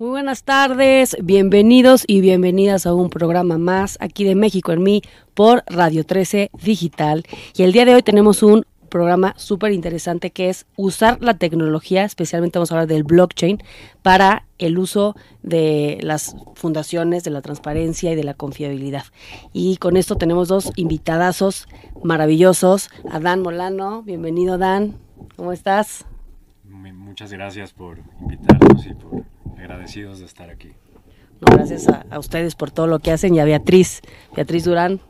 Muy buenas tardes, bienvenidos y bienvenidas a un programa más aquí de México en mí por Radio 13 Digital. Y el día de hoy tenemos un programa súper interesante que es usar la tecnología, especialmente vamos a hablar del blockchain, para el uso de las fundaciones, de la transparencia y de la confiabilidad. Y con esto tenemos dos invitadazos maravillosos. A Dan Molano, bienvenido Dan, ¿cómo estás? Muchas gracias por invitarnos y por agradecidos de estar aquí. gracias a, ustedes por todo lo que hacen y a Beatriz, Beatriz Durán.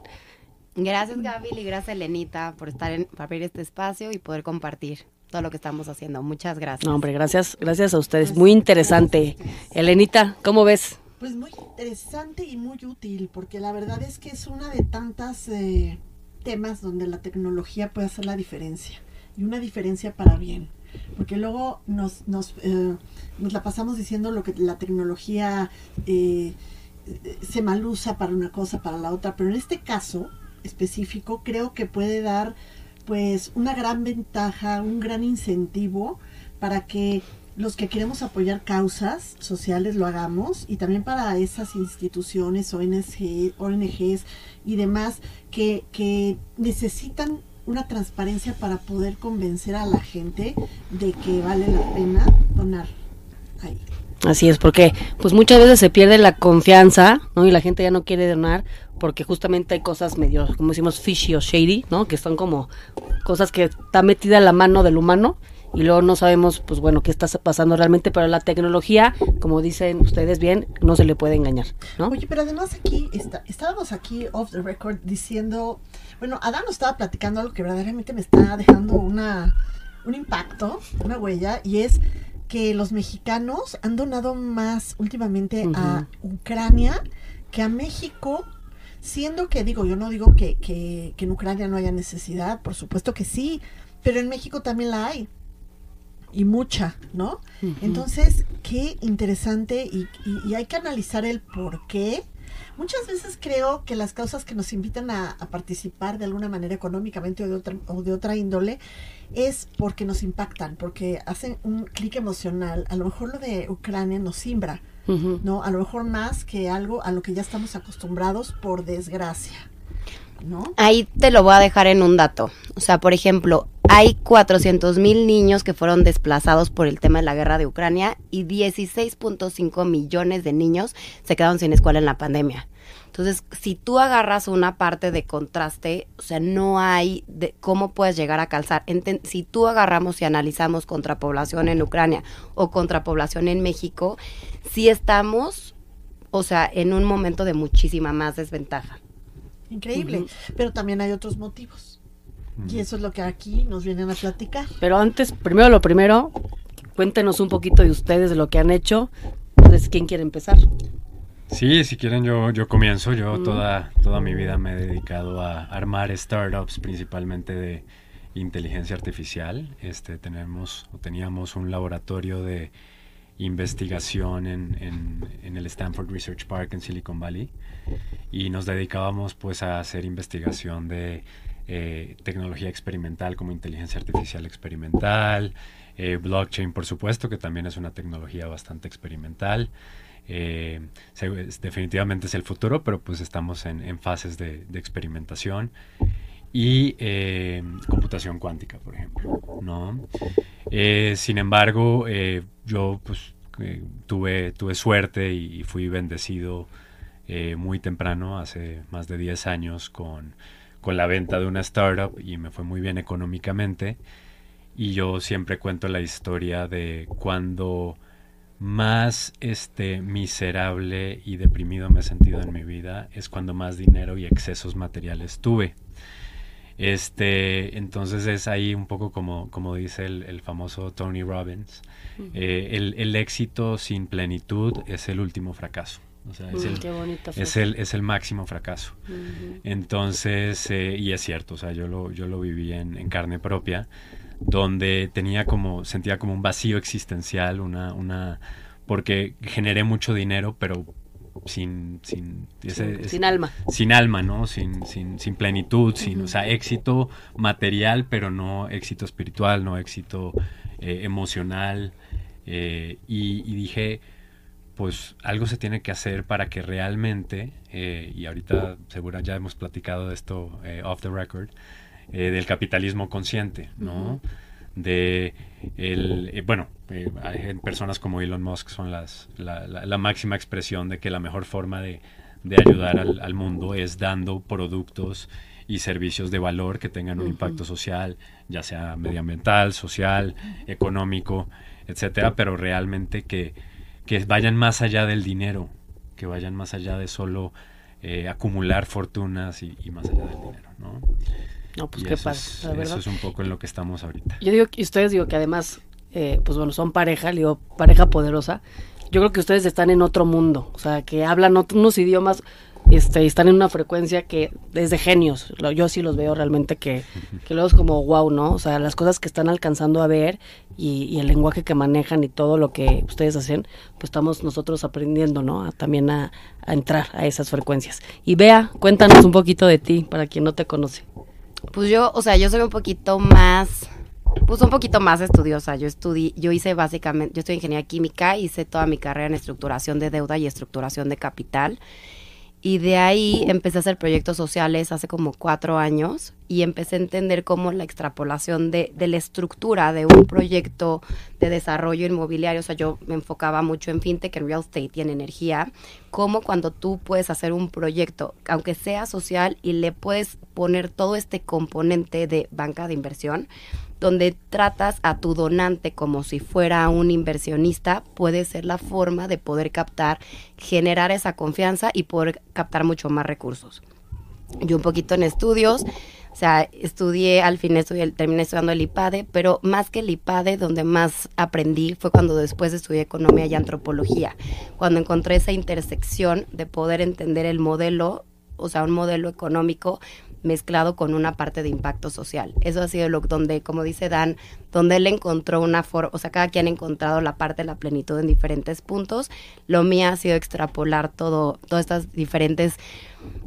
Gracias Gaby y gracias Elenita por estar en, para abrir este espacio y poder compartir todo lo que estamos haciendo. Muchas gracias. No, hombre, gracias, gracias a ustedes. Muy interesante. Elenita, ¿cómo ves? Pues muy interesante y muy útil, porque la verdad es que es una de tantas eh, temas donde la tecnología puede hacer la diferencia y una diferencia para bien porque luego nos, nos, eh, nos la pasamos diciendo lo que la tecnología eh, se malusa para una cosa, para la otra, pero en este caso específico creo que puede dar pues una gran ventaja, un gran incentivo para que los que queremos apoyar causas sociales lo hagamos y también para esas instituciones, ONG, ONGs y demás que, que necesitan una transparencia para poder convencer a la gente de que vale la pena donar ahí. Así es, porque pues muchas veces se pierde la confianza, ¿no? Y la gente ya no quiere donar porque justamente hay cosas medio, como decimos, fishy o shady, ¿no? Que son como cosas que está metida en la mano del humano y luego no sabemos, pues bueno, qué está pasando realmente, pero la tecnología, como dicen ustedes bien, no se le puede engañar, ¿no? Oye, pero además aquí, está, estábamos aquí off the record diciendo, bueno, Adán nos estaba platicando algo que verdaderamente me está dejando una, un impacto, una huella, y es que los mexicanos han donado más últimamente a Ucrania que a México siendo que digo, yo no digo que, que, en Ucrania no haya necesidad, por supuesto que sí, pero en México también la hay y mucha, ¿no? Entonces, qué interesante y, y, hay que analizar el por qué. Muchas veces creo que las causas que nos invitan a, participar de alguna manera económicamente o de, otra, o de otra índole es porque nos impactan, porque hacen un clic emocional. A lo mejor lo de Ucrania nos simbra, ¿no? A lo mejor más que algo a lo que ya estamos acostumbrados por desgracia. Ahí te lo voy a dejar en un dato. O sea, por ejemplo, hay 400 mil niños que fueron desplazados por el tema de la guerra de Ucrania y 16.5 millones de niños se quedaron sin escuela en la pandemia. Entonces, si tú agarras una parte de contraste, o sea, no hay de cómo puedes llegar a calzar. si tú agarramos y analizamos contrapoblación en Ucrania o contrapoblación en México, sí estamos, o sea, en un momento de muchísima más desventaja increíble. Pero también hay otros motivos. Y eso es lo que aquí nos vienen a platicar. Pero antes, primero lo primero, cuéntenos un poquito de ustedes, de lo que han hecho. Entonces, ¿quién quiere empezar? Sí, si quieren yo, yo comienzo. Yo toda, toda mi vida me he dedicado a armar startups, principalmente de inteligencia artificial. Este, tenemos, o teníamos un laboratorio de investigación en, en, el Stanford Research Park en Silicon Valley y nos dedicábamos pues a hacer investigación de eh, tecnología experimental como inteligencia artificial experimental, eh, blockchain por supuesto que también es una tecnología bastante experimental. Eh, definitivamente es el futuro, pero pues estamos en, fases de, experimentación y computación cuántica, por ejemplo, ¿no? sin embargo, yo pues tuve, tuve suerte y fui bendecido muy temprano, hace más de 10 años, con, con la venta de una startup y me fue muy bien económicamente. Y yo siempre cuento la historia de cuando más este miserable y deprimido me he sentido en mi vida es cuando más dinero y excesos materiales tuve. Este, entonces es ahí un poco como, como dice el, famoso Tony Robbins, eh, el, el, éxito sin plenitud es el último fracaso. O sea, es, el, es, el, máximo fracaso. Entonces, eh, y es cierto, o sea, yo lo, yo lo viví en, en, carne propia, donde tenía como, sentía como un vacío existencial, una, una, porque generé mucho dinero, pero sin sin, sin alma. sin alma no sin, sin, sin plenitud sin o sea éxito material pero no éxito espiritual no éxito eh, emocional eh, y, y, dije pues algo se tiene que hacer para que realmente eh, y ahorita seguro ya hemos platicado de esto off the record del capitalismo consciente no de el, eh, bueno, eh, hay personas como Elon Musk son las, la, máxima expresión de que la mejor forma de, ayudar al, mundo es dando productos y servicios de valor que tengan un impacto social, ya sea medioambiental, social, económico, etcétera, pero realmente que, que vayan más allá del dinero, que vayan más allá de solo eh, acumular fortunas y, y, más allá del dinero, ¿no? No, pues qué pasa, verdad. Eso es un poco en lo que estamos ahorita. Yo digo que ustedes digo que además, eh, pues bueno, son pareja, digo, pareja poderosa. Yo creo que ustedes están en otro mundo, o sea, que hablan unos idiomas, este, están en una frecuencia que es de genios. Yo sí los veo realmente que, que luego es como wow, ¿no? O sea, las cosas que están alcanzando a ver y, el lenguaje que manejan y todo lo que ustedes hacen, pues estamos nosotros aprendiendo, ¿no? también a, a entrar a esas frecuencias. Y vea, cuéntanos un poquito de ti para quien no te conoce. Pues yo, o sea, yo soy un poquito más, pues un poquito más estudiosa. Yo estudié, yo hice básicamente, yo estoy en ingeniería química, hice toda mi carrera en estructuración de deuda y estructuración de capital. Y de ahí empecé a hacer proyectos sociales hace como cuatro años y empecé a entender cómo la extrapolación de, de, la estructura de un proyecto de desarrollo inmobiliario, o sea, yo me enfocaba mucho en fintech, en real estate y en energía, cómo cuando tú puedes hacer un proyecto, aunque sea social, y le puedes poner todo este componente de banca de inversión, donde tratas a tu donante como si fuera un inversionista, puede ser la forma de poder captar, generar esa confianza y poder captar mucho más recursos. Yo un poquito en estudios, o sea, estudié, al fin estudié, terminé estudiando el IPADE, pero más que el IPADE, donde más aprendí fue cuando después estudié economía y antropología, cuando encontré esa intersección de poder entender el modelo, o sea, un modelo económico mezclado con una parte de impacto social. Eso ha sido lo donde, como dice Dan, donde él encontró una forma, o sea, cada quien ha encontrado la parte de la plenitud en diferentes puntos. Lo mío ha sido extrapolar todo, todas estas diferentes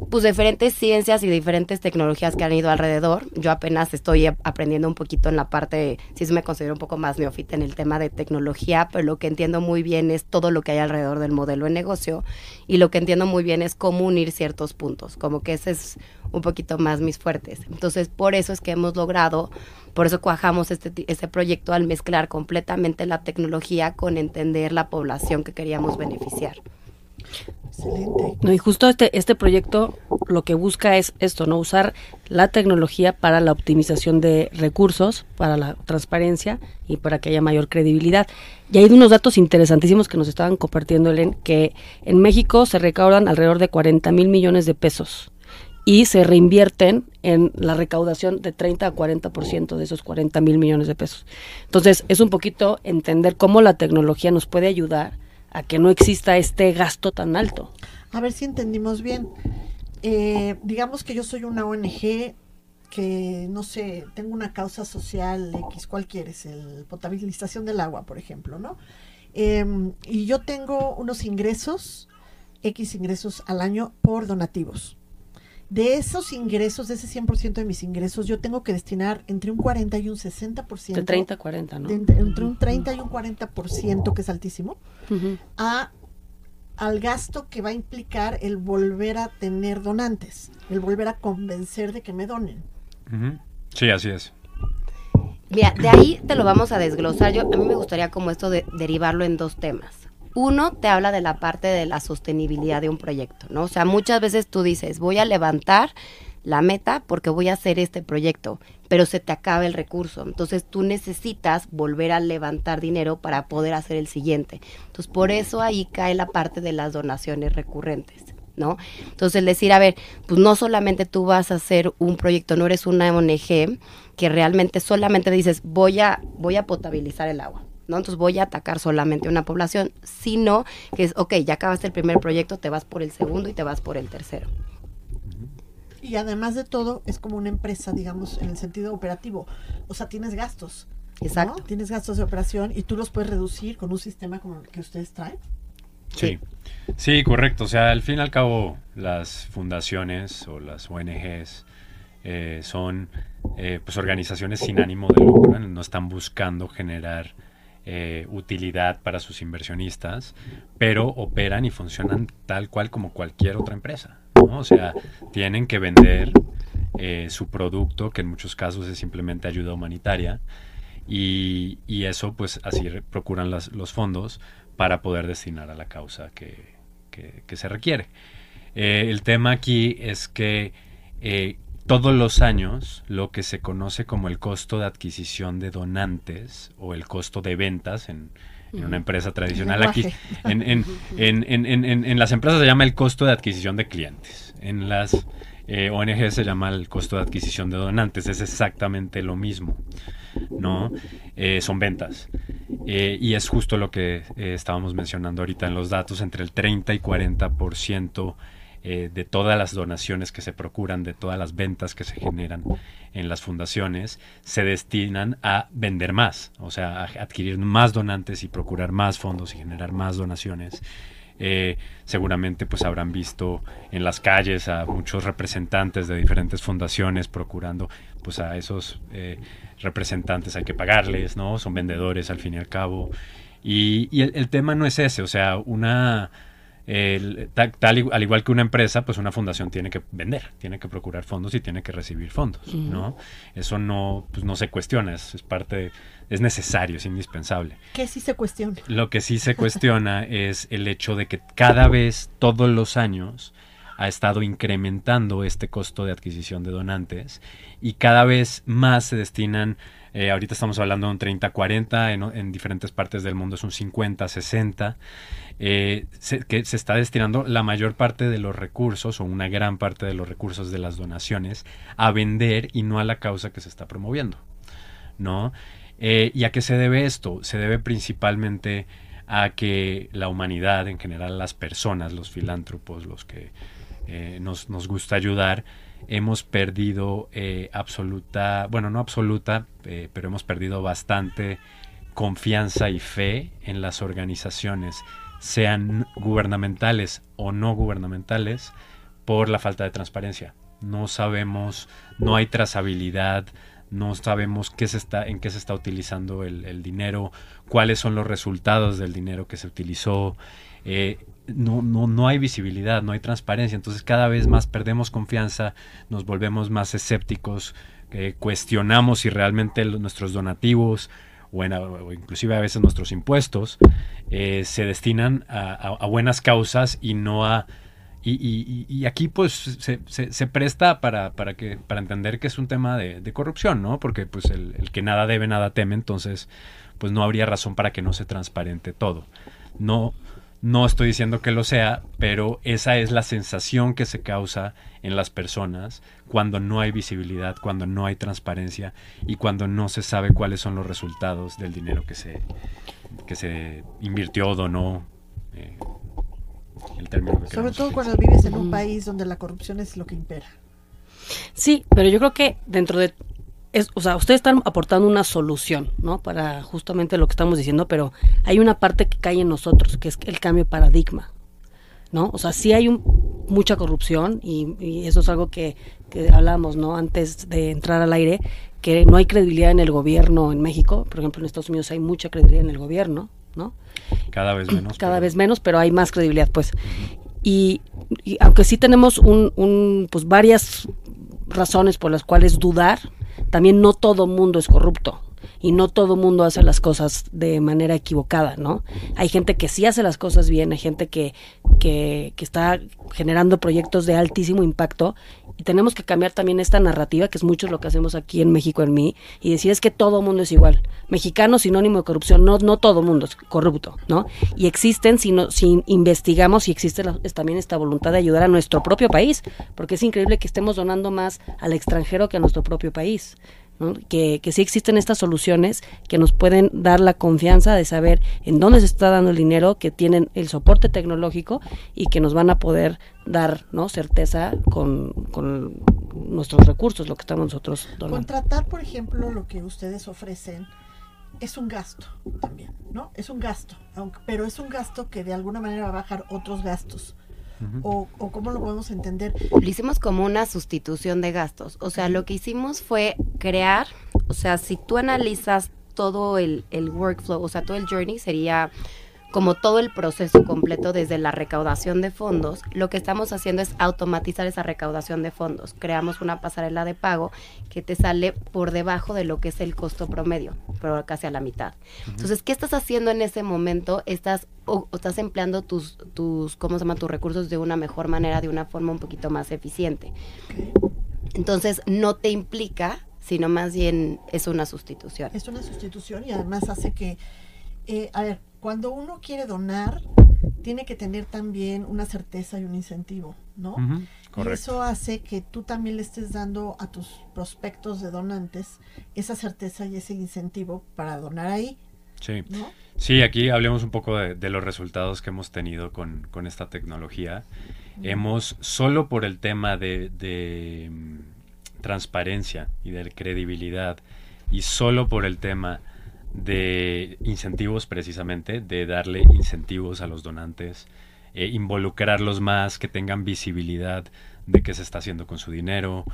pues diferentes ciencias y diferentes tecnologías que han ido alrededor. Yo apenas estoy aprendiendo un poquito en la parte, sí me considero un poco más neófita en el tema de tecnología, pero lo que entiendo muy bien es todo lo que hay alrededor del modelo de negocio y lo que entiendo muy bien es cómo unir ciertos puntos, como que ese es un poquito más mis fuertes. Entonces, por eso es que hemos logrado, por eso cuajamos este, este proyecto al mezclar completamente la tecnología con entender la población que queríamos beneficiar. Excelente. No, y justo este, este proyecto lo que busca es esto, ¿no? Usar la tecnología para la optimización de recursos, para la transparencia y para que haya mayor credibilidad. Y hay unos datos interesantísimos que nos estaban compartiendo, Elen, que en México se recaudan alrededor de 40 mil millones de pesos y se reinvierten en la recaudación de 30 a 40% de esos 40 mil millones de pesos. Entonces, es un poquito entender cómo la tecnología nos puede ayudar a que no exista este gasto tan alto. A ver si entendimos bien. Eh, digamos que yo soy una ONG que, no sé, tengo una causa social X, ¿cuál quieres? El potabilización del agua, por ejemplo, ¿no? Em, y yo tengo unos ingresos, X ingresos al año por donativos. De esos ingresos, de ese 100% de mis ingresos, yo tengo que destinar entre un 40 y un 60%. De 30 a 40, ¿no? entre un 30 y un 40%, que es altísimo, a, al gasto que va a implicar el volver a tener donantes, el volver a convencer de que me donen. Sí, así es. Mira, de ahí te lo vamos a desglosar. Yo, a mí me gustaría como esto de derivarlo en dos temas. Uno te habla de la parte de la sostenibilidad de un proyecto, ¿no? O sea, muchas veces tú dices, voy a levantar la meta porque voy a hacer este proyecto, pero se te acaba el recurso. Entonces tú necesitas volver a levantar dinero para poder hacer el siguiente. Entonces por eso ahí cae la parte de las donaciones recurrentes. ¿No? Entonces decir, a ver, pues no solamente tú vas a hacer un proyecto, no eres una ONG que realmente solamente dices, voy a, voy a potabilizar el agua, ¿no? Entonces voy a atacar solamente una población, sino que es, ok, ya acabaste el primer proyecto, te vas por el segundo y te vas por el tercero. Y además de todo, es como una empresa, digamos, en el sentido operativo. O sea, tienes gastos. ¿no? Exacto. Tienes gastos de operación y tú los puedes reducir con un sistema como el que ustedes traen. Sí. Sí, correcto. O sea, al fin y al cabo, las fundaciones o las ONGs eh, son eh, pues organizaciones sin ánimo de lucro, no están buscando generar eh, utilidad para sus inversionistas, pero operan y funcionan tal cual como cualquier otra empresa. ¿no? O sea, tienen que vender eh, su producto, que en muchos casos es simplemente ayuda humanitaria, y, eso pues así procuran los fondos para poder destinar a la causa que, se requiere. Eh, el tema aquí es que todos los años lo que se conoce como el costo de adquisición de donantes o el costo de ventas en, en una empresa tradicional aquí en, en, en, en, en- en- en las empresas se llama el costo de adquisición de clientes. En las eh, ONG se llama el costo de adquisición de donantes. Es exactamente lo mismo no Eh, son ventas. Eh, y es justo lo que estábamos mencionando ahorita en los datos entre el 30 y 40 por ciento eh, de todas las donaciones que se procuran, de todas las ventas que se generan en las fundaciones, se destinan a vender más, o sea, a adquirir más donantes y procurar más fondos y generar más donaciones. Eh, seguramente pues habrán visto en las calles a muchos representantes de diferentes fundaciones procurando pues a esos eh, representantes hay que pagarles, ¿no? Son vendedores al fin y al cabo. Y, el, el tema no es ese, o sea, una el- tal, i- al igual que una empresa, pues una fundación tiene que vender, tiene que procurar fondos y tiene que recibir fondos. ¿no? Eso no, pues no se cuestiona, es, es parte, es necesario, es indispensable. ¿Qué sí se cuestiona? Lo que sí se cuestiona es el hecho de que cada vez, todos los años, ha estado incrementando este costo de adquisición de donantes y cada vez más se destinan, eh, ahorita estamos hablando de un 30-40, en, en diferentes partes del mundo es un 50-60, eh, que se está destinando la mayor parte de los recursos o una gran parte de los recursos de las donaciones a vender y no a la causa que se está promoviendo. ¿no? Eh, ¿Y a qué se debe esto? Se debe principalmente a que la humanidad, en general las personas, los filántropos, los que nos, nos gusta ayudar, hemos perdido eh, absoluta, bueno, no absoluta, eh, pero hemos perdido bastante confianza y fe en las organizaciones, sean gubernamentales o no gubernamentales, por la falta de transparencia. No sabemos, no hay trazabilidad, no sabemos qué se está, en qué se está utilizando el, dinero, cuáles son los resultados del dinero que se utilizó. eh, no, no, no hay visibilidad, no hay transparencia, entonces cada vez más perdemos confianza, nos volvemos más escépticos, eh, cuestionamos si realmente nuestros donativos o, inclusive a veces nuestros impuestos eh, se destinan a, buenas causas y no a y, aquí pues se, presta para, para que para entender que es un tema de, de corrupción, ¿no? Porque pues el, el que nada debe, nada teme, entonces pues no habría razón para que no se transparente todo. No, no estoy diciendo que lo sea, pero esa es la sensación que se causa en las personas cuando no hay visibilidad, cuando no hay transparencia y cuando no se sabe cuáles son los resultados del dinero que se, que se invirtió o donó. eh, el término que Sobre todo cuando vives en un país donde la corrupción es lo que impera. Sí, pero yo creo que dentro de es, o sea, ustedes están aportando una solución, ¿no? Para justamente lo que estamos diciendo, pero hay una parte que cae en nosotros, que es el cambio de paradigma, ¿no? O sea, sí hay un, mucha corrupción y, y eso es algo que, que hablamos, ¿no? Antes de entrar al aire, que no hay credibilidad en el gobierno en México, por ejemplo, en Estados Unidos hay mucha credibilidad en el gobierno, ¿no? Cada vez menos. cada pero- vez menos, pero hay más credibilidad, pues. Y, y aunque sí tenemos un, un, pues varias razones por las cuales dudar, también no todo mundo es corrupto. Y no todo mundo hace las cosas de manera equivocada, ¿no? Hay gente que sí hace las cosas bien, hay gente que, que, está generando proyectos de altísimo impacto y tenemos que cambiar también esta narrativa, que es mucho lo que hacemos aquí en México en mí, y decir es que todo mundo es igual. Mexicano sinónimo de corrupción, no, no todo mundo es corrupto, ¿no? Y existen, si, no, si investigamos, y existe también esta voluntad de ayudar a nuestro propio país, porque es increíble que estemos donando más al extranjero que a nuestro propio país. ¿No? Que, que sí existen estas soluciones que nos pueden dar la confianza de saber en dónde se está dando el dinero, que tienen el soporte tecnológico y que nos van a poder dar ¿no? certeza con, con nuestros recursos, lo que estamos nosotros donando. Contratar, por ejemplo, lo que ustedes ofrecen es un gasto también, ¿no? Es un gasto, aunque, pero es un gasto que de alguna manera va a bajar otros gastos. O, o cómo lo podemos entender. Lo hicimos como una sustitución de gastos. O sea, lo que hicimos fue crear, o sea, si tú analizas todo el, el workflow, o sea, todo el journey sería como todo el proceso completo desde la recaudación de fondos, lo que estamos haciendo es automatizar esa recaudación de fondos. Creamos una pasarela de pago que te sale por debajo de lo que es el costo promedio, pero casi a la mitad. Entonces, ¿qué estás haciendo en ese momento? Estás o, o estás empleando tus, tus, ¿cómo se llama? Tus recursos de una mejor manera, de una forma un poquito más eficiente. Entonces, no te implica, sino más bien es una sustitución. Es una sustitución y además hace que, eh, a ver, cuando uno quiere donar, tiene que tener también una certeza y un incentivo, ¿no? Ujú, Y eso hace que tú también le estés dando a tus prospectos de donantes esa certeza y ese incentivo para donar ahí, Sí. ¿no? Sí, aquí hablemos un poco de, de los resultados que hemos tenido con, con esta tecnología. Hemos, solo por el tema de, de, mm, transparencia y de credibilidad, y solo por el tema de incentivos precisamente, de darle incentivos a los donantes, eh, involucrarlos más, que tengan visibilidad de qué se está haciendo con su dinero,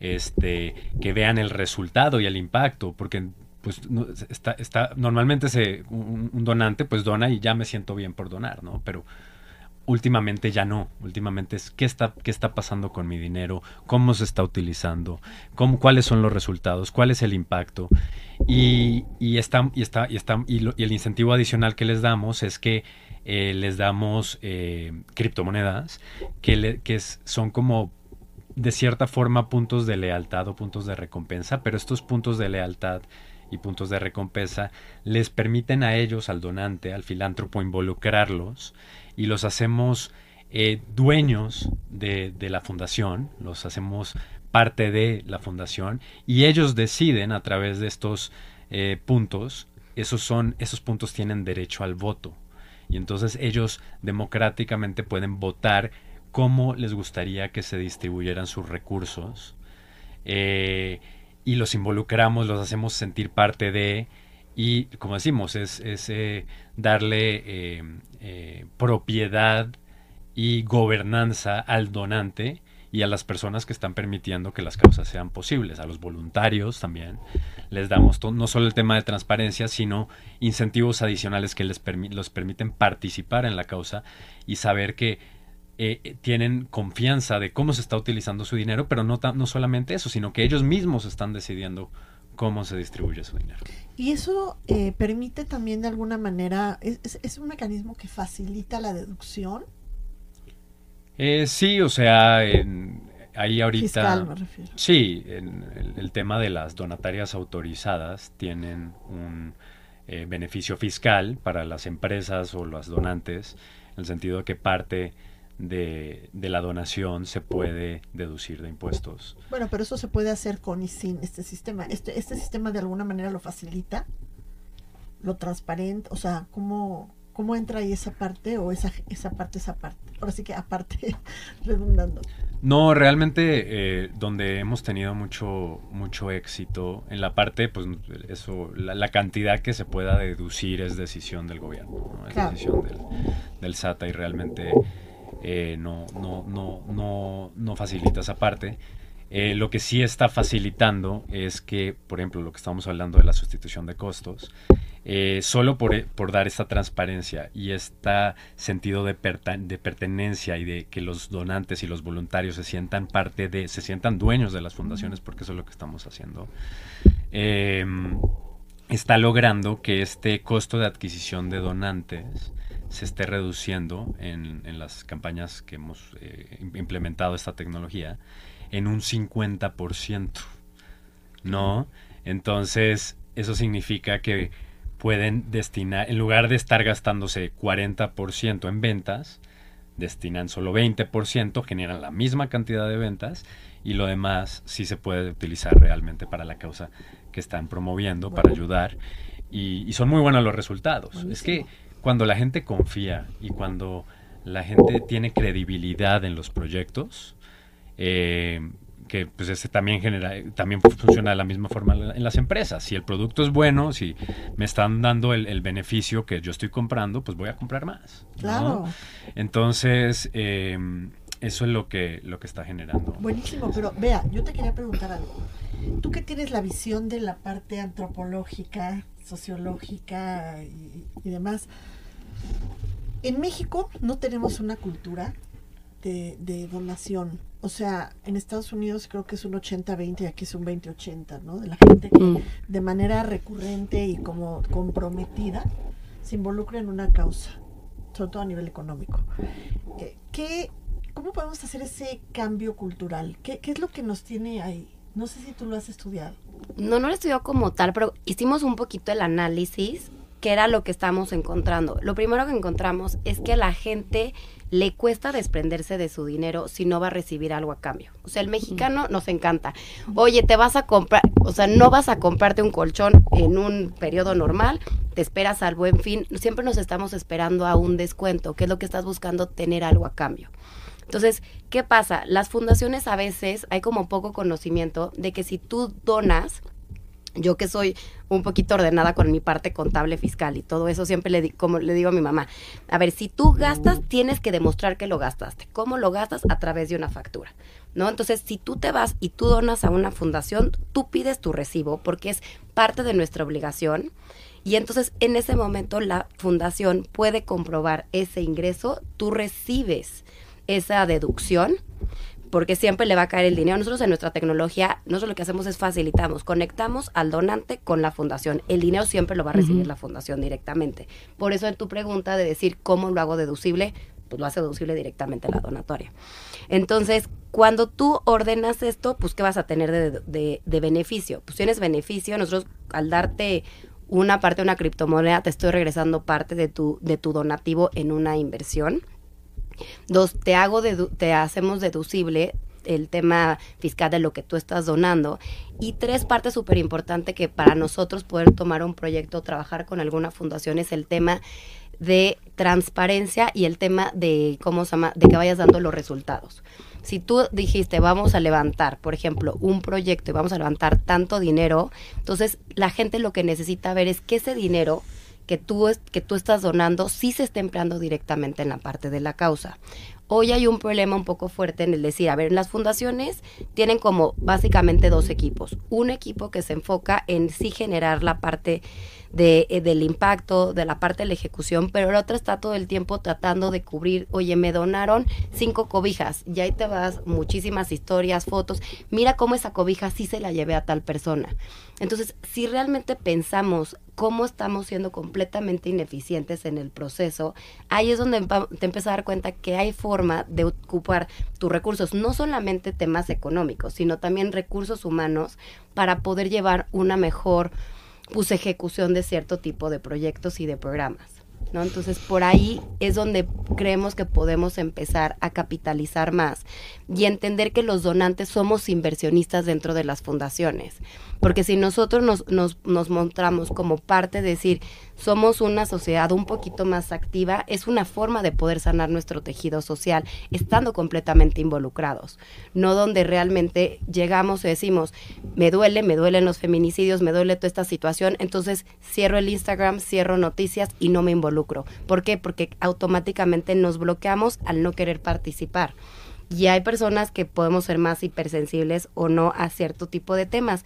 este, que vean el resultado y el impacto, porque pues está, está, normalmente se, un, un donante pues dona y ya me siento bien por donar, ¿no? Pero últimamente ya no, últimamente es qué está, qué está pasando con mi dinero, cómo se está utilizando, cómo, cuáles son los resultados, cuál es el impacto. Y, y, está, y, está, y, está, y, lo- y el incentivo adicional que les damos es que eh, les damos eh, criptomonedas que, le- que son como de cierta forma puntos de lealtad o puntos de recompensa, pero estos puntos de lealtad y puntos de recompensa les permiten a ellos, al donante, al filántropo, involucrarlos y los hacemos eh, dueños de, de la fundación, los hacemos parte de la fundación y ellos deciden a través de estos eh, puntos, esos, son, esos puntos tienen derecho al voto. Y entonces ellos democráticamente pueden votar cómo les gustaría que se distribuyeran sus recursos eh, y los involucramos, los hacemos sentir parte de y como decimos es, es, eh, darle propiedad y gobernanza al donante y a las personas que están permitiendo que las causas sean posibles, a los voluntarios también. Les damos no solo el tema de transparencia, sino incentivos adicionales que les los permiten participar en la causa y saber que eh, eh, tienen confianza de cómo se está utilizando su dinero, pero no, no solamente eso, sino que ellos mismos están decidiendo cómo se distribuye su dinero. Y eso eh, permite también de alguna manera, es un mecanismo que facilita la deducción Eh, sí, o sea, en- ahí ahorita... fiscal, me refiero. Sí, en el, el tema de las donatarias autorizadas tienen un eh, beneficio fiscal para las empresas o los donantes, en el sentido de que parte de, de la donación se puede deducir de impuestos. Bueno, pero eso se puede hacer con y sin este sistema. Este, este sistema de alguna manera lo facilita, lo transparente, o sea, ¿cómo, cómo entra ahí esa parte o esa, esa parte, esa parte? Ahora sí que aparte, redundando. No, realmente eh, donde hemos tenido mucho, mucho éxito en la parte, pues eso, la, la cantidad que se pueda deducir es decisión del gobierno, ¿no? es Claro. decisión del, del SATA y realmente eh, no, no, no, no, no facilita esa parte. Eh, lo que sí está facilitando es que, por ejemplo, lo que estamos hablando de la sustitución de costos, eh, solo por, por dar esta transparencia y este sentido de, de pertenencia y de que los donantes y los voluntarios se sientan parte de, se sientan dueños de las fundaciones, porque eso es lo que estamos haciendo. Eh, está logrando que este costo de adquisición de donantes se esté reduciendo en, en las campañas que hemos eh, im- implementado esta tecnología en un 50%. ¿No? Entonces, eso significa que pueden destinar, en lugar de estar gastándose 40% en ventas, destinan solo 20%, generan la misma cantidad de ventas y lo demás sí se puede utilizar realmente para la causa que están promoviendo, para ayudar. Y, y son muy buenos los resultados. Es que cuando la gente confía y cuando la gente tiene credibilidad en los proyectos, eh, que pues ese también genera, también funciona de la misma forma en la- en las empresas. Si el producto es bueno, si me están dando el, el beneficio que yo estoy comprando, pues voy a comprar más. ¿no? Claro. Entonces, eh, eso es lo que, lo que está generando. Buenísimo, pero vea, yo te quería preguntar algo. Tú que tienes la visión de la parte antropológica, sociológica y, y demás, en México no tenemos una cultura de, de donación. O sea, en Estados Unidos creo que es un 80-20 y aquí es un 20-80, ¿no? De la gente que Mm. de manera recurrente y como comprometida se involucra en una causa, sobre todo a nivel económico. Eh, ¿qué, ¿Cómo podemos hacer ese cambio cultural? ¿Qué, ¿Qué es lo que nos tiene ahí? No sé si tú lo has estudiado. No, no lo estudió como tal, pero hicimos un poquito el análisis, que era lo que estamos encontrando. Lo primero que encontramos es que la gente le cuesta desprenderse de su dinero si no va a recibir algo a cambio. O sea, el mexicano nos encanta. Oye, te vas a comprar, o sea, no vas a comprarte un colchón en un periodo normal, te esperas al buen fin. Siempre nos estamos esperando a un descuento, que es lo que estás buscando, tener algo a cambio. Entonces, ¿qué pasa? Las fundaciones a veces hay como poco conocimiento de que si tú donas, yo que soy un poquito ordenada con mi parte contable fiscal y todo eso, siempre le, di- como le digo a mi mamá, a ver, si tú gastas, tienes que demostrar que lo gastaste. ¿Cómo lo gastas? A través de una factura. ¿No? Entonces, si tú te vas y tú donas a una fundación, tú pides tu recibo porque es parte de nuestra obligación. Y entonces en ese momento la fundación puede comprobar ese ingreso, tú recibes esa deducción porque siempre le va a caer el dinero. Nosotros en nuestra tecnología, nosotros lo que hacemos es facilitamos, conectamos al donante con la fundación. El dinero siempre lo va a recibir la fundación directamente. Por eso en tu pregunta de decir cómo lo hago deducible, pues lo hace deducible directamente la donatoria. Entonces, cuando tú ordenas esto, pues ¿qué vas a tener de, de- de beneficio? Pues tienes beneficio, nosotros al darte una parte de una criptomoneda, te estoy regresando parte de tu, de tu donativo en una inversión. Dos, te hago dedu- te hacemos deducible el tema fiscal de lo que tú estás donando. Y tres, parte súper importante que para nosotros poder tomar un proyecto, trabajar con alguna fundación es el tema de transparencia y el tema de cómo se llama, de que vayas dando los resultados. Si tú dijiste, vamos a levantar, por ejemplo, un proyecto y vamos a levantar tanto dinero, entonces la gente lo que necesita ver es que ese dinero que tú, que tú estás donando sí se está empleando directamente en la parte de la causa. Hoy hay un problema un poco fuerte en el decir, a ver, las fundaciones tienen como básicamente dos equipos. Un equipo que se enfoca en sí generar la parte de, eh, del impacto, de la parte de la ejecución, pero el otro está todo el tiempo tratando de cubrir, oye, me donaron cinco cobijas, y ahí te vas, muchísimas historias, fotos, mira cómo esa cobija sí se la llevé a tal persona. Entonces, si realmente pensamos cómo estamos siendo completamente ineficientes en el proceso, ahí es donde te empiezas a dar cuenta que hay forma de ocupar tus recursos, no solamente temas económicos, sino también recursos humanos para poder llevar una mejor pues, ejecución de cierto tipo de proyectos y de programas. ¿No? Entonces, por ahí es donde creemos que podemos empezar a capitalizar más y entender que los donantes somos inversionistas dentro de las fundaciones. Porque si nosotros nos, nos, nos mostramos como parte de decir, somos una sociedad un poquito más activa, es una forma de poder sanar nuestro tejido social, estando completamente involucrados. No donde realmente llegamos y decimos, me duele, me duelen los feminicidios, me duele toda esta situación, entonces cierro el Instagram, cierro noticias y no me involucro. ¿Por qué? Porque automáticamente nos bloqueamos al no querer participar. Y hay personas que podemos ser más hipersensibles o no a cierto tipo de temas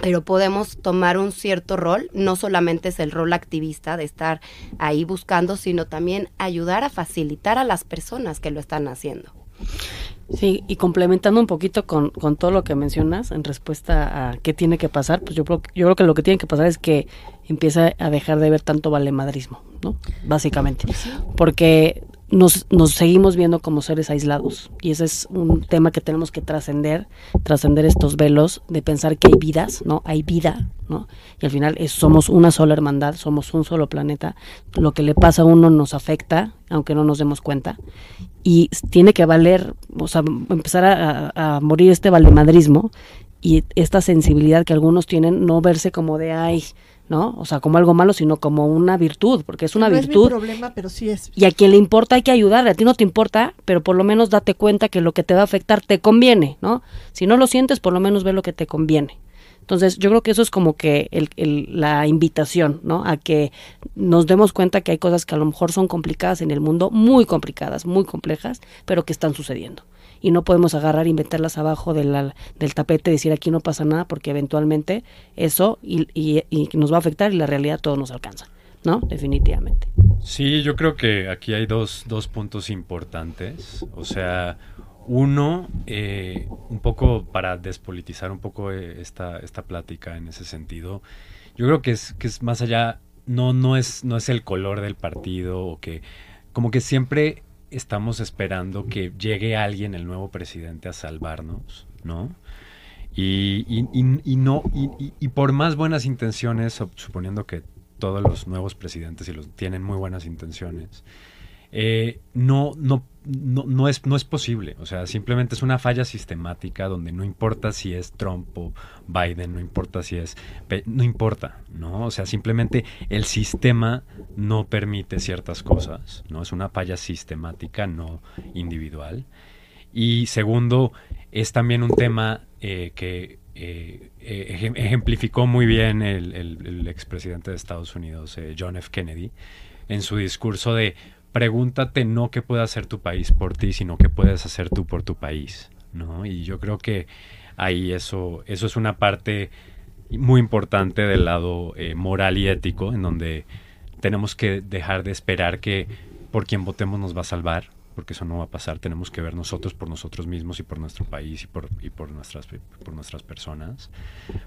pero podemos tomar un cierto rol, no solamente es el rol activista de estar ahí buscando, sino también ayudar a facilitar a las personas que lo están haciendo. Sí, y complementando un poquito con, con todo lo que mencionas en respuesta a qué tiene que pasar, pues yo creo, yo creo que lo que tiene que pasar es que empieza a dejar de ver tanto valemadrismo, ¿no? Básicamente. Porque nos, nos seguimos viendo como seres aislados. Y ese es un tema que tenemos que trascender, trascender estos velos de pensar que hay vidas, ¿no? Hay vida, ¿no? Y al final es- somos una sola hermandad, somos un solo planeta. Lo que le pasa a uno nos afecta, aunque no nos demos cuenta. Y tiene que valer, o sea, empezar a, a- a morir este valemadrismo y esta sensibilidad que algunos tienen, no verse como de, ay, ¿no? O sea, como algo malo, sino como una virtud, porque es una no virtud. es mi problema, pero sí es. Y a quien le importa hay que ayudarle. A ti no te importa, pero por lo menos date cuenta que lo que te va a afectar te conviene, ¿no? Si no lo sientes, por lo menos ve lo que te conviene. Entonces, yo creo que eso es como que el, el- la invitación, ¿no? A que nos demos cuenta que hay cosas que a lo mejor son complicadas en el mundo, muy complicadas, muy complejas, pero que están sucediendo. Y no podemos agarrar y meterlas abajo de del tapete y decir aquí no pasa nada, porque eventualmente eso y- y nos va a afectar y la realidad todo nos alcanza, ¿no? Definitivamente. Sí, yo creo que aquí hay dos, dos puntos importantes. O sea, uno, eh, un poco para despolitizar un poco eh, esta, esta plática en ese sentido, yo creo que es, que es más allá, no, no, es, no es el color del partido o que como que siempre estamos esperando que llegue alguien, el nuevo presidente, a salvarnos, ¿no? Y, y- y- y no, y, por más buenas intenciones, sup- suponiendo que todos los nuevos presidentes y los tienen muy buenas intenciones, eh, no, no, no, no es, no es posible. O sea, simplemente es una falla sistemática donde no importa si es Trump o Biden, no importa si es... No importa, ¿no? O sea, simplemente el sistema no permite ciertas cosas, ¿no? Es una falla sistemática, no individual. Y segundo, es también un tema eh, que eh, ejem- ejemplificó muy bien el, expresidente de Estados Unidos, John F. Kennedy, en su discurso de pregúntate no qué puede hacer tu país por ti, sino qué puedes hacer tú por tu país, ¿no? Y yo creo que ahí eso, eso es una parte muy importante del lado eh, moral y ético, en donde tenemos que dejar de esperar que por quien votemos nos va a salvar, porque eso no va a pasar. Tenemos que ver nosotros por nosotros mismos y por nuestro país y por, y por, nuestras, por nuestras personas.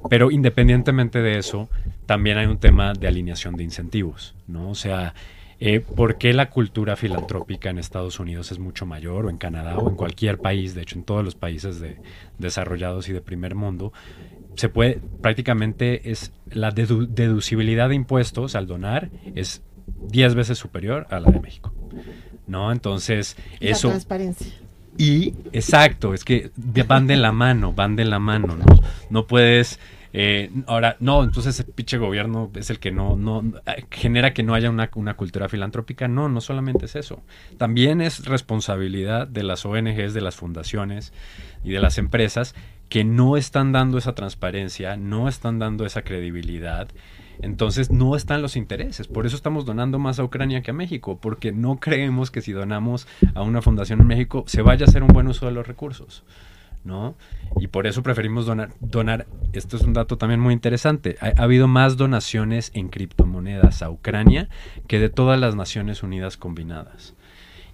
Pero independientemente de eso, también hay un tema de alineación de incentivos, ¿no? O sea, eh, ¿por qué la cultura filantrópica en Estados Unidos es mucho mayor, o en Canadá, o en cualquier país, de hecho en todos los países de, desarrollados y de primer mundo? Se puede, prácticamente es la dedu- deducibilidad de impuestos al donar es 10 veces superior a la de México. ¿No? Entonces, Y la eso... transparencia. Y, exacto, es que van de la mano, van de la mano, ¿no? No puedes... eh, ahora, no, entonces el pinche gobierno es el que no, no genera que no haya una, una cultura filantrópica. No, no solamente es eso. También es responsabilidad de las ONGs, de las fundaciones y de las empresas que no están dando esa transparencia, no están dando esa credibilidad. Entonces no están los intereses. Por eso estamos donando más a Ucrania que a México, porque no creemos que si donamos a una fundación en México se vaya a hacer un buen uso de los recursos. ¿No? Y por eso preferimos donar, donar, esto es un dato también muy interesante, ha, ha habido más donaciones en criptomonedas a Ucrania que de todas las Naciones Unidas combinadas.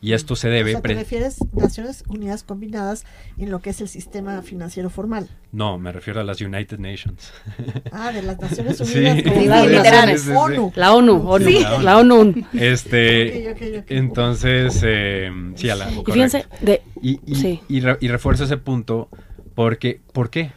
Y esto se O debe... sea, te refieres Naciones Unidas combinadas en lo que es el sistema financiero formal. no, me refiero a las United Nations. Ah, de las Naciones. Unidas Sí, sí. ONU. La ONU, ONU, Sí. la ONU. Este, Ok, ok, ok. entonces, eh, sí, a la, Y fíjense, de, Y, y, Sí. y re- y refuerzo ese punto porque, ¿por qué?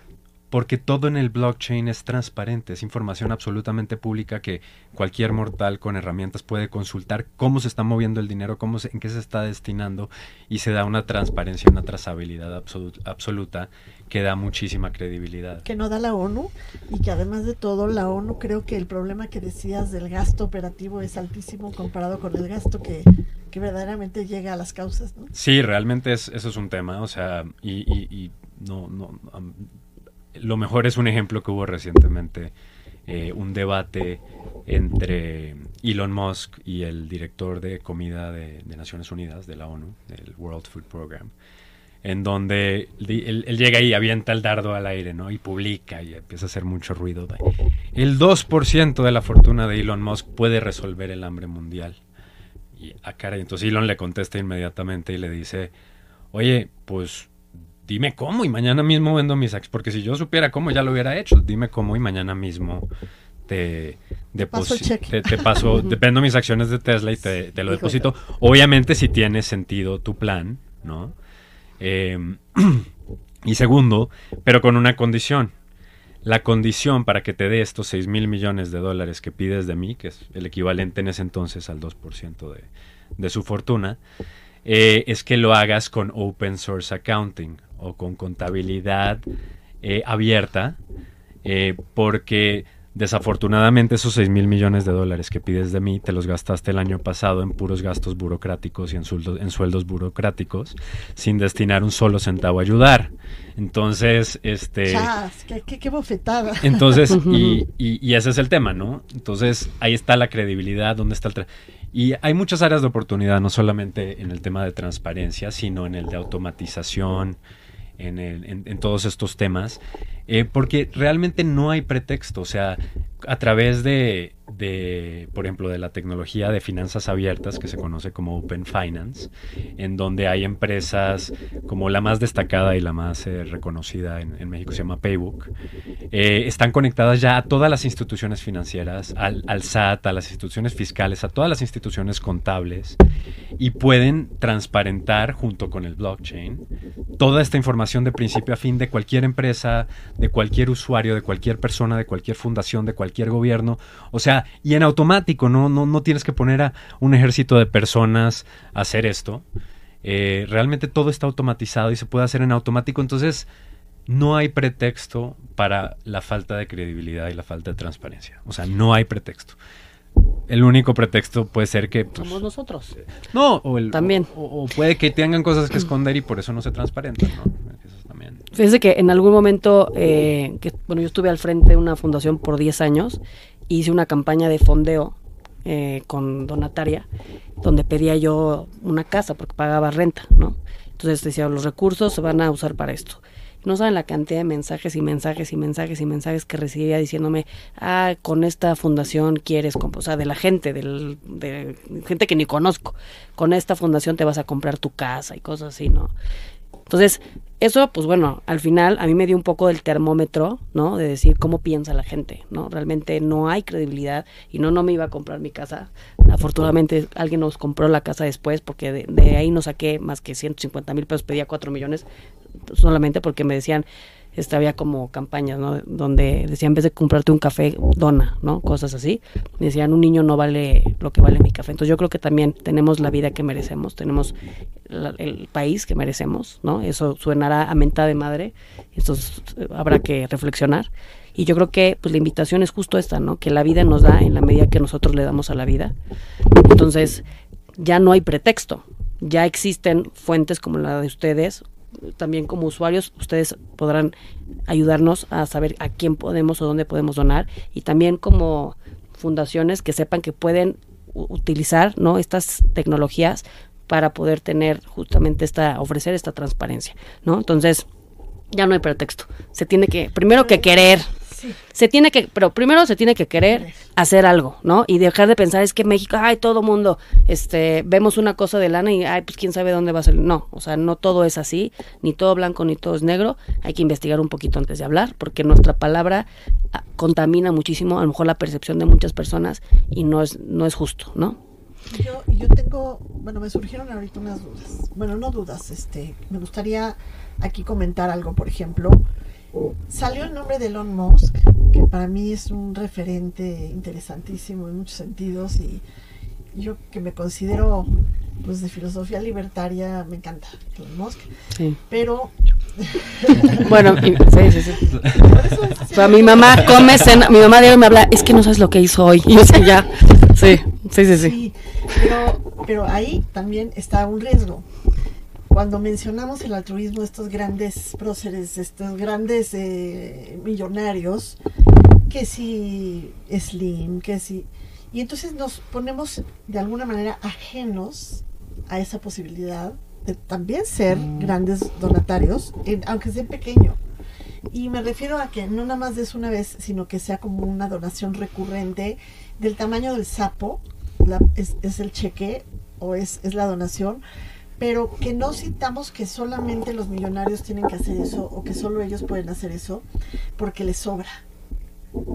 Porque todo en el blockchain es transparente, es información absolutamente pública que cualquier mortal con herramientas puede consultar cómo se está moviendo el dinero, cómo se- en qué se está destinando y se da una transparencia, una trazabilidad absolu- absoluta que da muchísima credibilidad. que no da la ONU y que además de todo la ONU creo que el problema que decías del gasto operativo es altísimo comparado con el gasto que, que verdaderamente llega a las causas, ¿no? Sí, realmente es, eso es un tema, o sea, y, y- y no, no, lo mejor es un ejemplo que hubo recientemente, eh, un debate entre Elon Musk y el director de comida de, Naciones Unidas, de la ONU, del World Food Program, en donde él, llega y avienta el dardo al aire, ¿no? Y publica y empieza a hacer mucho ruido. el 2% de la fortuna de Elon Musk puede resolver el hambre mundial. Y a cara, entonces Elon le contesta inmediatamente y le dice, oye, pues dime cómo y mañana mismo vendo mis acciones. Porque si yo supiera cómo, ya lo hubiera hecho. Dime cómo y mañana mismo te, paso deposi- cheque. te, te paso, te vendo mis acciones de Tesla y te, te lo deposito. Obviamente si tiene sentido tu plan, ¿no? Eh, y segundo, pero con una condición. La condición para que te dé estos 6 mil millones de dólares que pides de mí, que es el equivalente en ese entonces al 2% de, de su fortuna, eh, es que lo hagas con Open Source Accounting o con contabilidad eh, abierta, eh, porque desafortunadamente esos 6 mil millones de dólares que pides de mí te los gastaste el año pasado en puros gastos burocráticos y en, sueldo- en sueldos burocráticos sin destinar un solo centavo a ayudar. Entonces, este... Chas, qué, qué- qué bofetada. Entonces, y, y- y ese es el tema, ¿no? Entonces, ahí está la credibilidad, dónde está el... tra- y hay muchas áreas de oportunidad, no solamente en el tema de transparencia, sino en el de automatización, en, el- en- todos estos temas, eh, porque realmente no hay pretexto, o sea, a través de, de, por ejemplo, de la tecnología de finanzas abiertas, que se conoce como Open Finance, en donde hay empresas como la más destacada y la más eh, reconocida en, en México, se llama Paybook, eh, están conectadas ya a todas las instituciones financieras, al, al SAT, a las instituciones fiscales, a todas las instituciones contables, y pueden transparentar junto con el blockchain toda esta información de principio a fin de cualquier empresa, de cualquier usuario, de cualquier persona, de cualquier fundación, de cualquier gobierno. O sea, y en automático, no, no, no tienes que poner a un ejército de personas a hacer esto. Eh, realmente todo está automatizado y se puede hacer en automático. Entonces, no hay pretexto para la falta de credibilidad y la falta de transparencia. O sea, no hay pretexto. El único pretexto puede ser que... pues, Somos nosotros. no, o, el- También. O, o puede que tengan cosas que esconder y por eso no se transparentan, ¿no? Eso también. Fíjese que en algún momento, eh, que, bueno, yo estuve al frente de una fundación por 10 años, hice una campaña de fondeo eh, con donataria, donde pedía yo una casa porque pagaba renta, ¿no? Entonces decía, los recursos se van a usar para esto. No saben la cantidad de mensajes y mensajes y mensajes y mensajes que recibía diciéndome, ah, con esta fundación quieres, comp-", o sea, de la gente, del, de gente que ni conozco, con esta fundación te vas a comprar tu casa y cosas así, ¿no? Entonces, eso, pues bueno, al final a mí me dio un poco del termómetro, ¿no? De decir cómo piensa la gente, ¿no? Realmente no hay credibilidad y no, no me iba a comprar mi casa. Afortunadamente alguien nos compró la casa después porque de, de ahí no saqué más que 150 mil pesos, pedía 4 millones solamente porque me decían, este, había como campañas, ¿no? Donde decían, en vez de comprarte un café, dona, ¿no? Cosas así. Decían, un niño no vale lo que vale mi café. Entonces yo creo que también tenemos la vida que merecemos, tenemos el país que merecemos, ¿no? Eso suenará a mentada de madre, esto es- habrá que reflexionar. Y yo creo que pues la invitación es justo esta, ¿no? Que la vida nos da en la medida que nosotros le damos a la vida. Entonces, ya no hay pretexto. Ya existen fuentes como la de ustedes, también como usuarios, ustedes podrán ayudarnos a saber a quién podemos o dónde podemos donar y también como fundaciones que sepan que pueden utilizar ¿no? estas tecnologías para poder tener justamente esta ofrecer esta transparencia, ¿no? Entonces, ya no hay pretexto. Se tiene que primero que querer. Se tiene que, pero primero se tiene que querer hacer algo, ¿no? Y dejar de pensar es que México, ay, todo mundo, este, vemos una cosa de lana y ay, pues quién sabe dónde va a salir. No, o sea, no todo es así, ni todo blanco ni todo es negro. Hay que investigar un poquito antes de hablar, porque nuestra palabra ah, contamina muchísimo, a lo mejor la percepción de muchas personas y no es no es justo, ¿no? Yo, yo tengo, bueno, me surgieron ahorita unas dudas. Bueno, no dudas, este, me gustaría aquí comentar algo, por ejemplo. Salió el nombre de Elon Musk, que para mí es un referente interesantísimo en muchos sentidos y yo que me considero pues de filosofía libertaria, me encanta Elon Musk, Sí. pero Bueno, sí, sí, sí. Mi mamá come cena, mi mamá diario me habla, es que no sabes lo que hizo hoy. Y yo sé ya. Sí, sí, sí, sí. Sí, pero, pero ahí también está un riesgo. Cuando mencionamos el altruismo estos grandes próceres, estos grandes eh, millonarios, que si Slim, que si... Y entonces nos ponemos de alguna manera ajenos a esa posibilidad de también ser grandes donatarios, en- aunque sea pequeño. Y me refiero a que no nada más des una vez, sino que sea como una donación recurrente del tamaño del sapo, la- es, es el cheque o es, es la donación, pero que no sintamos que solamente los millonarios tienen que hacer eso o que solo ellos pueden hacer eso porque les sobra,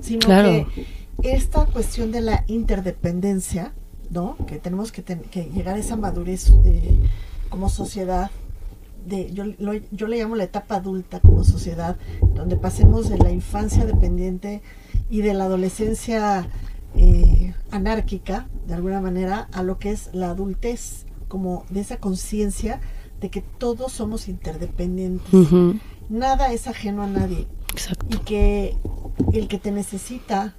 sino Claro. que esta cuestión de la interdependencia, ¿no? Que tenemos que, ten- que llegar a esa madurez eh, como sociedad, de, yo, lo- yo le llamo la etapa adulta como sociedad, donde pasemos de la infancia dependiente y de la adolescencia eh, anárquica, de alguna manera, a lo que es la adultez, como de esa conciencia de que todos somos interdependientes. Nada es ajeno a nadie Exacto. y que el que te necesita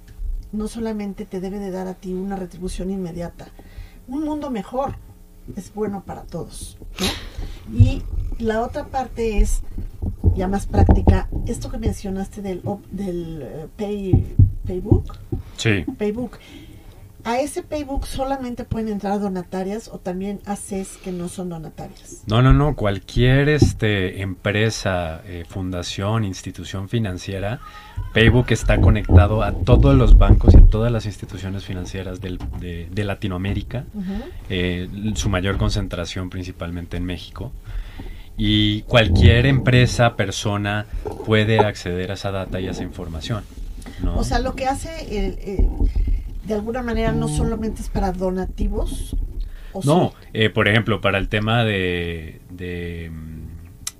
no solamente te debe de dar a ti una retribución inmediata. Un mundo mejor es bueno para todos. ¿no? Y la otra parte es ya más práctica. Esto que mencionaste del, del eh, pay, Paybook, Sí. Paybook. A ese Paybook solamente pueden entrar donatarias o también ACES que no son donatarias. No, no, no. Cualquier este, empresa, eh, fundación, institución financiera, Paybook está conectado a todos los bancos y a todas las instituciones financieras del- de, de Latinoamérica. eh, su mayor concentración principalmente en México. Y cualquier empresa, persona puede acceder a esa data y a esa información. ¿no? O sea, lo que hace el- de alguna manera no solamente es para donativos. ¿o No, sí? eh, por ejemplo, para el tema de, de,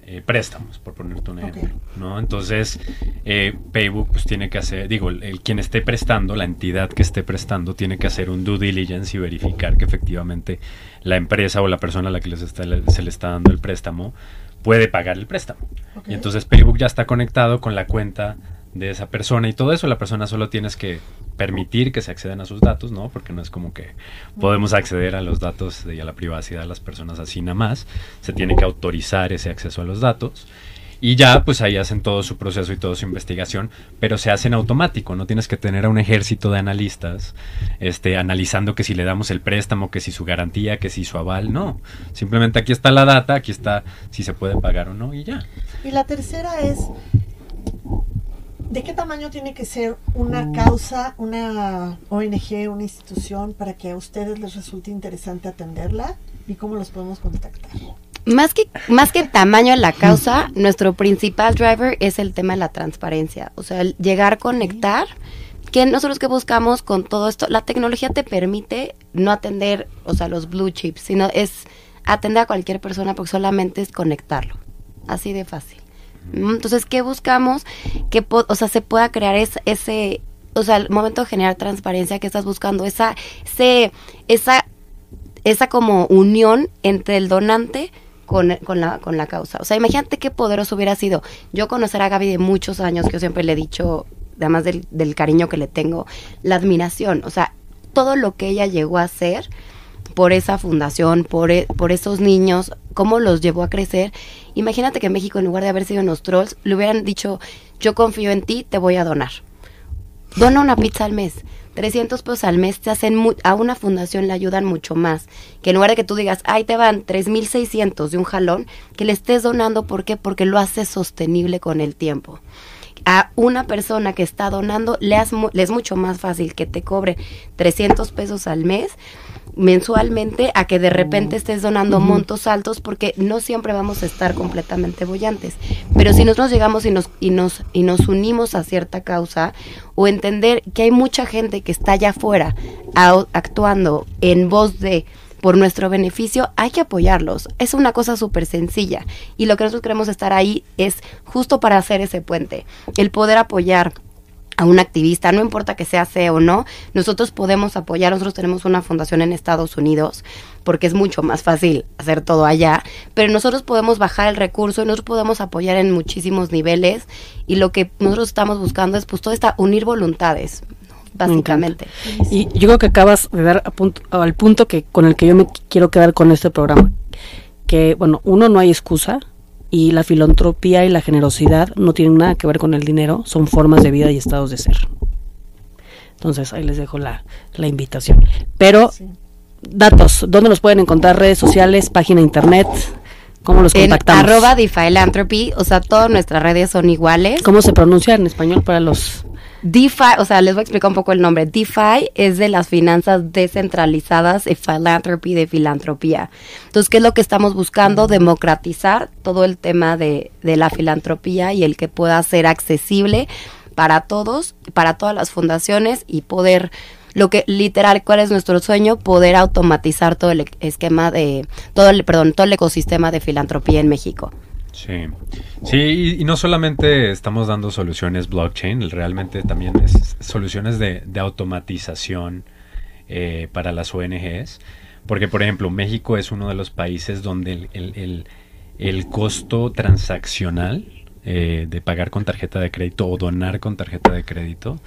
eh, préstamos, por ponerte un ejemplo, ¿no? Entonces, eh, Paybook pues tiene que hacer, digo, el, el quien esté prestando, la entidad que esté prestando, tiene que hacer un due diligence y verificar que efectivamente la empresa o la persona a la que les está- se le está dando el préstamo puede pagar el préstamo. Y entonces Paybook ya está conectado con la cuenta de esa persona y todo eso, la persona solo tienes que permitir que se accedan a sus datos, ¿no? Porque no es como que podemos acceder a los datos y a la privacidad de las personas así nada más, se tiene que autorizar ese acceso a los datos y ya pues ahí hacen todo su proceso y toda su investigación, pero se hace automático, no tienes que tener a un ejército de analistas este analizando que si le damos el préstamo, que si su garantía, que si su aval, no, simplemente aquí está la data, aquí está si se puede pagar o no y ya. Y la tercera es, ¿de qué tamaño tiene que ser una causa, una ONG, una institución para que a ustedes les resulte interesante atenderla? ¿Y cómo los podemos contactar? Más que, más que tamaño en la causa, nuestro principal driver es el tema de la transparencia. O sea, el llegar a conectar. Que nosotros que buscamos con todo esto, la tecnología te permite no atender, o sea, los blue chips, sino es atender a cualquier persona porque solamente es conectarlo. Así de fácil. Entonces, ¿qué buscamos? Que, o sea, se pueda crear ese, ese, o sea, el momento de generar transparencia que estás buscando, esa, ese, esa esa como unión entre el donante con, con, la, con la causa. O sea, imagínate qué poderoso hubiera sido yo conocer a Gaby de muchos años, que yo siempre le he dicho, además del, del cariño que le tengo, la admiración. O sea, todo lo que ella llegó a hacer por esa fundación, por, e- por esos niños, cómo los llevó a crecer. Imagínate que en México, en lugar de haber sido unos trolls, le hubieran dicho, yo confío en ti, te voy a donar. Dona una pizza al mes. 300 pesos al mes te hacen mu- a una fundación le ayudan mucho más. Que en lugar de que tú digas, ay, te van 3.600 de un jalón, que le estés donando, ¿por qué? Porque lo haces sostenible con el tiempo. A una persona que está donando, le, has mu- le es mucho más fácil que te cobre 300 pesos al mes mensualmente a que de repente estés donando montos altos porque no siempre vamos a estar completamente bollantes. Pero si nosotros llegamos y nos, y nos, y nos unimos a cierta causa o entender que hay mucha gente que está allá afuera actuando en voz de por nuestro beneficio, hay que apoyarlos. Es una cosa súper sencilla. Y lo que nosotros queremos estar ahí es justo para hacer ese puente. El poder apoyar a un activista, no importa que sea C o no, nosotros podemos apoyar, nosotros tenemos una fundación en Estados Unidos, porque es mucho más fácil hacer todo allá, pero nosotros podemos bajar el recurso y nosotros podemos apoyar en muchísimos niveles y lo que nosotros estamos buscando es pues todo esta unir voluntades, básicamente. Y yo creo que acabas de dar a punto- al punto que con el que yo me qu- quiero quedar con este programa. Que, bueno, uno, no hay excusa y la filantropía y la generosidad no tienen nada que ver con el dinero, son formas de vida y estados de ser. Entonces, ahí les dejo la, la invitación. Pero, datos, ¿dónde los pueden encontrar? Redes sociales, página internet, ¿cómo los En contactamos? arroba Philanthropy, o sea, todas nuestras redes son iguales. ¿Cómo se pronuncia en español para los DeFi, o sea, les voy a explicar un poco el nombre. DeFi es de las finanzas descentralizadas y philanthropy de filantropía. Entonces, ¿qué es lo que estamos buscando? Democratizar todo el tema de, de la filantropía y el que pueda ser accesible para todos, para todas las fundaciones y poder lo que literal cuál es nuestro sueño poder automatizar todo el esquema de todo el perdón todo el ecosistema de filantropía en México Sí, sí, y, no solamente estamos dando soluciones blockchain, realmente también es soluciones de, de automatización eh, para las ONGs, porque por ejemplo México es uno de los países donde el- el costo transaccional eh, de pagar con tarjeta de crédito o donar con tarjeta de crédito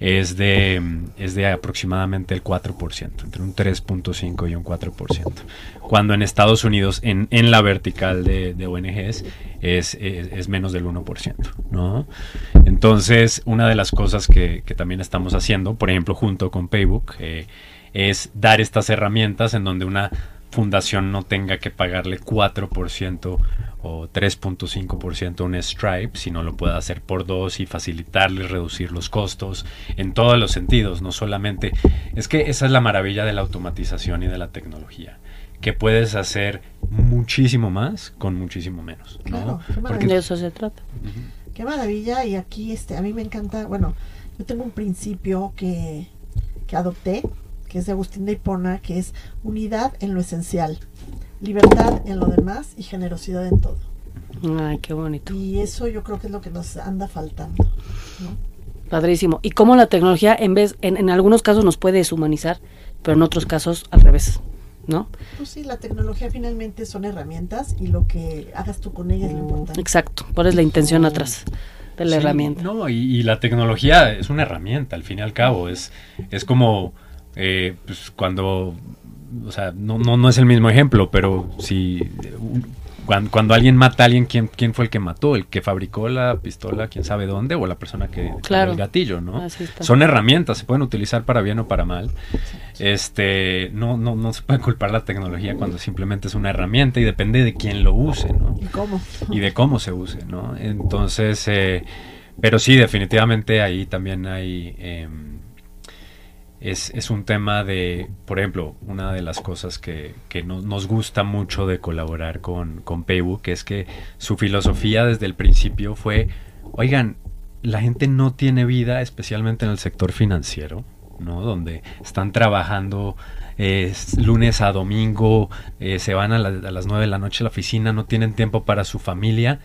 es de, es de aproximadamente el 4%, entre un 3.5 y un 4%. Cuando en Estados Unidos, en, en la vertical de, ONGs, es, es, es menos del 1%. ¿no? Entonces, una de las cosas que, que también estamos haciendo, por ejemplo, junto con Paybook, eh, es dar estas herramientas en donde una fundación no tenga que pagarle 4% o 3.5% a un Stripe, sino lo pueda hacer por dos y facilitarle, reducir los costos en todos los sentidos, no solamente... Es que esa es la maravilla de la automatización y de la tecnología, que puedes hacer muchísimo más con muchísimo menos. ¿no? Claro, qué Porque-. De eso se trata. Qué maravilla. Y aquí este, a mí me encanta, bueno, yo tengo un principio que, que adopté, que es de Agustín de Hipona, que es unidad en lo esencial, libertad en lo demás y generosidad en todo. Ay, qué bonito. Y eso yo creo que es lo que nos anda faltando. ¿no? Padrísimo. Y cómo la tecnología, en vez, en, en algunos casos nos puede deshumanizar, pero en otros casos al revés, ¿no? Pues sí, la tecnología finalmente son herramientas y lo que hagas tú con ellas es lo importante. Exacto. ¿Cuál es la intención atrás de la Sí, herramienta? No, y, y la tecnología es una herramienta, al fin y al cabo. Es, es como eh, pues, cuando, o sea, no, no, no es el mismo ejemplo, pero si cuando, cuando alguien mata a alguien, ¿quién, ¿quién fue el que mató? ¿El que fabricó la pistola, quién sabe dónde? ¿O la persona que Claro. el gatillo, no? Son herramientas, se pueden utilizar para bien o para mal. Este, no, no, no se puede culpar la tecnología cuando simplemente es una herramienta y depende de quién lo use, ¿no? ¿Y cómo? y de cómo se use, ¿no? Entonces, eh, pero sí, definitivamente ahí también hay, eh, es, es un tema de, por ejemplo, una de las cosas que, que no- nos gusta mucho de colaborar con, con Paybook es que su filosofía desde el principio fue, oigan, la gente no tiene vida, especialmente en el sector financiero, ¿no? Donde están trabajando lunes a domingo, eh, se van a, a las 9 de la noche a la oficina, no tienen tiempo para su familia.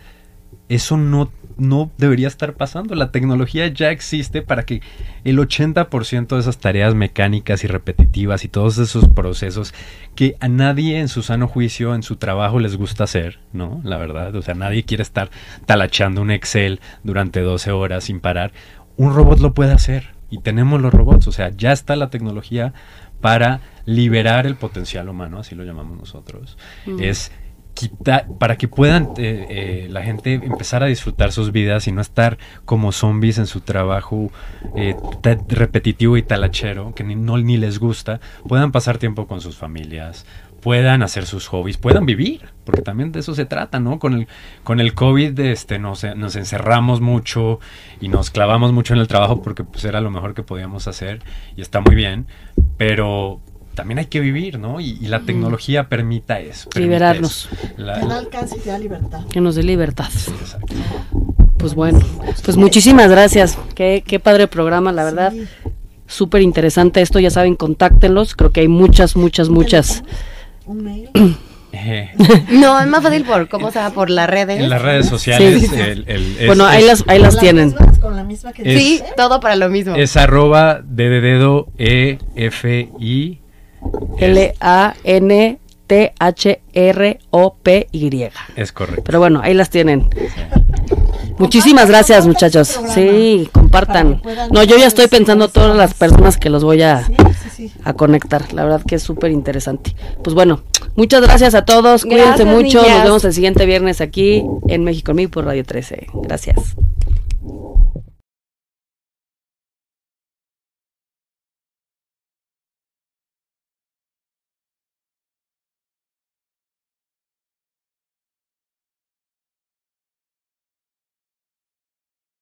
Eso no, no debería estar pasando. La tecnología ya existe para que el 80% de esas tareas mecánicas y repetitivas y todos esos procesos que a nadie en su sano juicio, en su trabajo les gusta hacer, ¿no? La verdad, o sea, nadie quiere estar talachando un Excel durante 12 horas sin parar. Un robot lo puede hacer y tenemos los robots, o sea, ya está la tecnología para liberar el potencial humano, así lo llamamos nosotros. Mm. Es para que puedan eh, eh, la gente empezar a disfrutar sus vidas y no estar como zombies en su trabajo eh, repetitivo y talachero, que ni, no, ni les gusta, puedan pasar tiempo con sus familias, puedan hacer sus hobbies, puedan vivir, porque también de eso se trata, ¿no? Con el, con el COVID este, nos, nos encerramos mucho y nos clavamos mucho en el trabajo porque pues, era lo mejor que podíamos hacer y está muy bien, pero también hay que vivir, ¿no? Y, y la tecnología permita eso. permite Liberarnos. eso. La- da alcance y te da libertad. Que nos dé libertad. Exacto. Pues bueno, pues muchísimas gracias. Qué, qué padre programa, la verdad. Sí. Súper interesante esto, ya saben, contáctenlos. Creo que hay muchas, muchas, muchas. Un mail. No es más fácil por cómo se por las redes en las redes sociales, Sí, el- el- es- Bueno, ahí las, ahí las tienen. mismas- con la misma que Es- sí todo para lo mismo es arroba D de dedo E F I L-A-N-T-H-R-O-P-Y. es correcto. Pero bueno, ahí las tienen. Muchísimas gracias, muchachos. Sí, compartan. No, yo ya estoy pensando todas las personas que los voy a, a conectar. La verdad que es súper interesante. Pues bueno, muchas gracias a todos. Cuídense Gracias, mucho. niñas. Nos vemos el siguiente viernes aquí en México en mí por Radio 13. Gracias.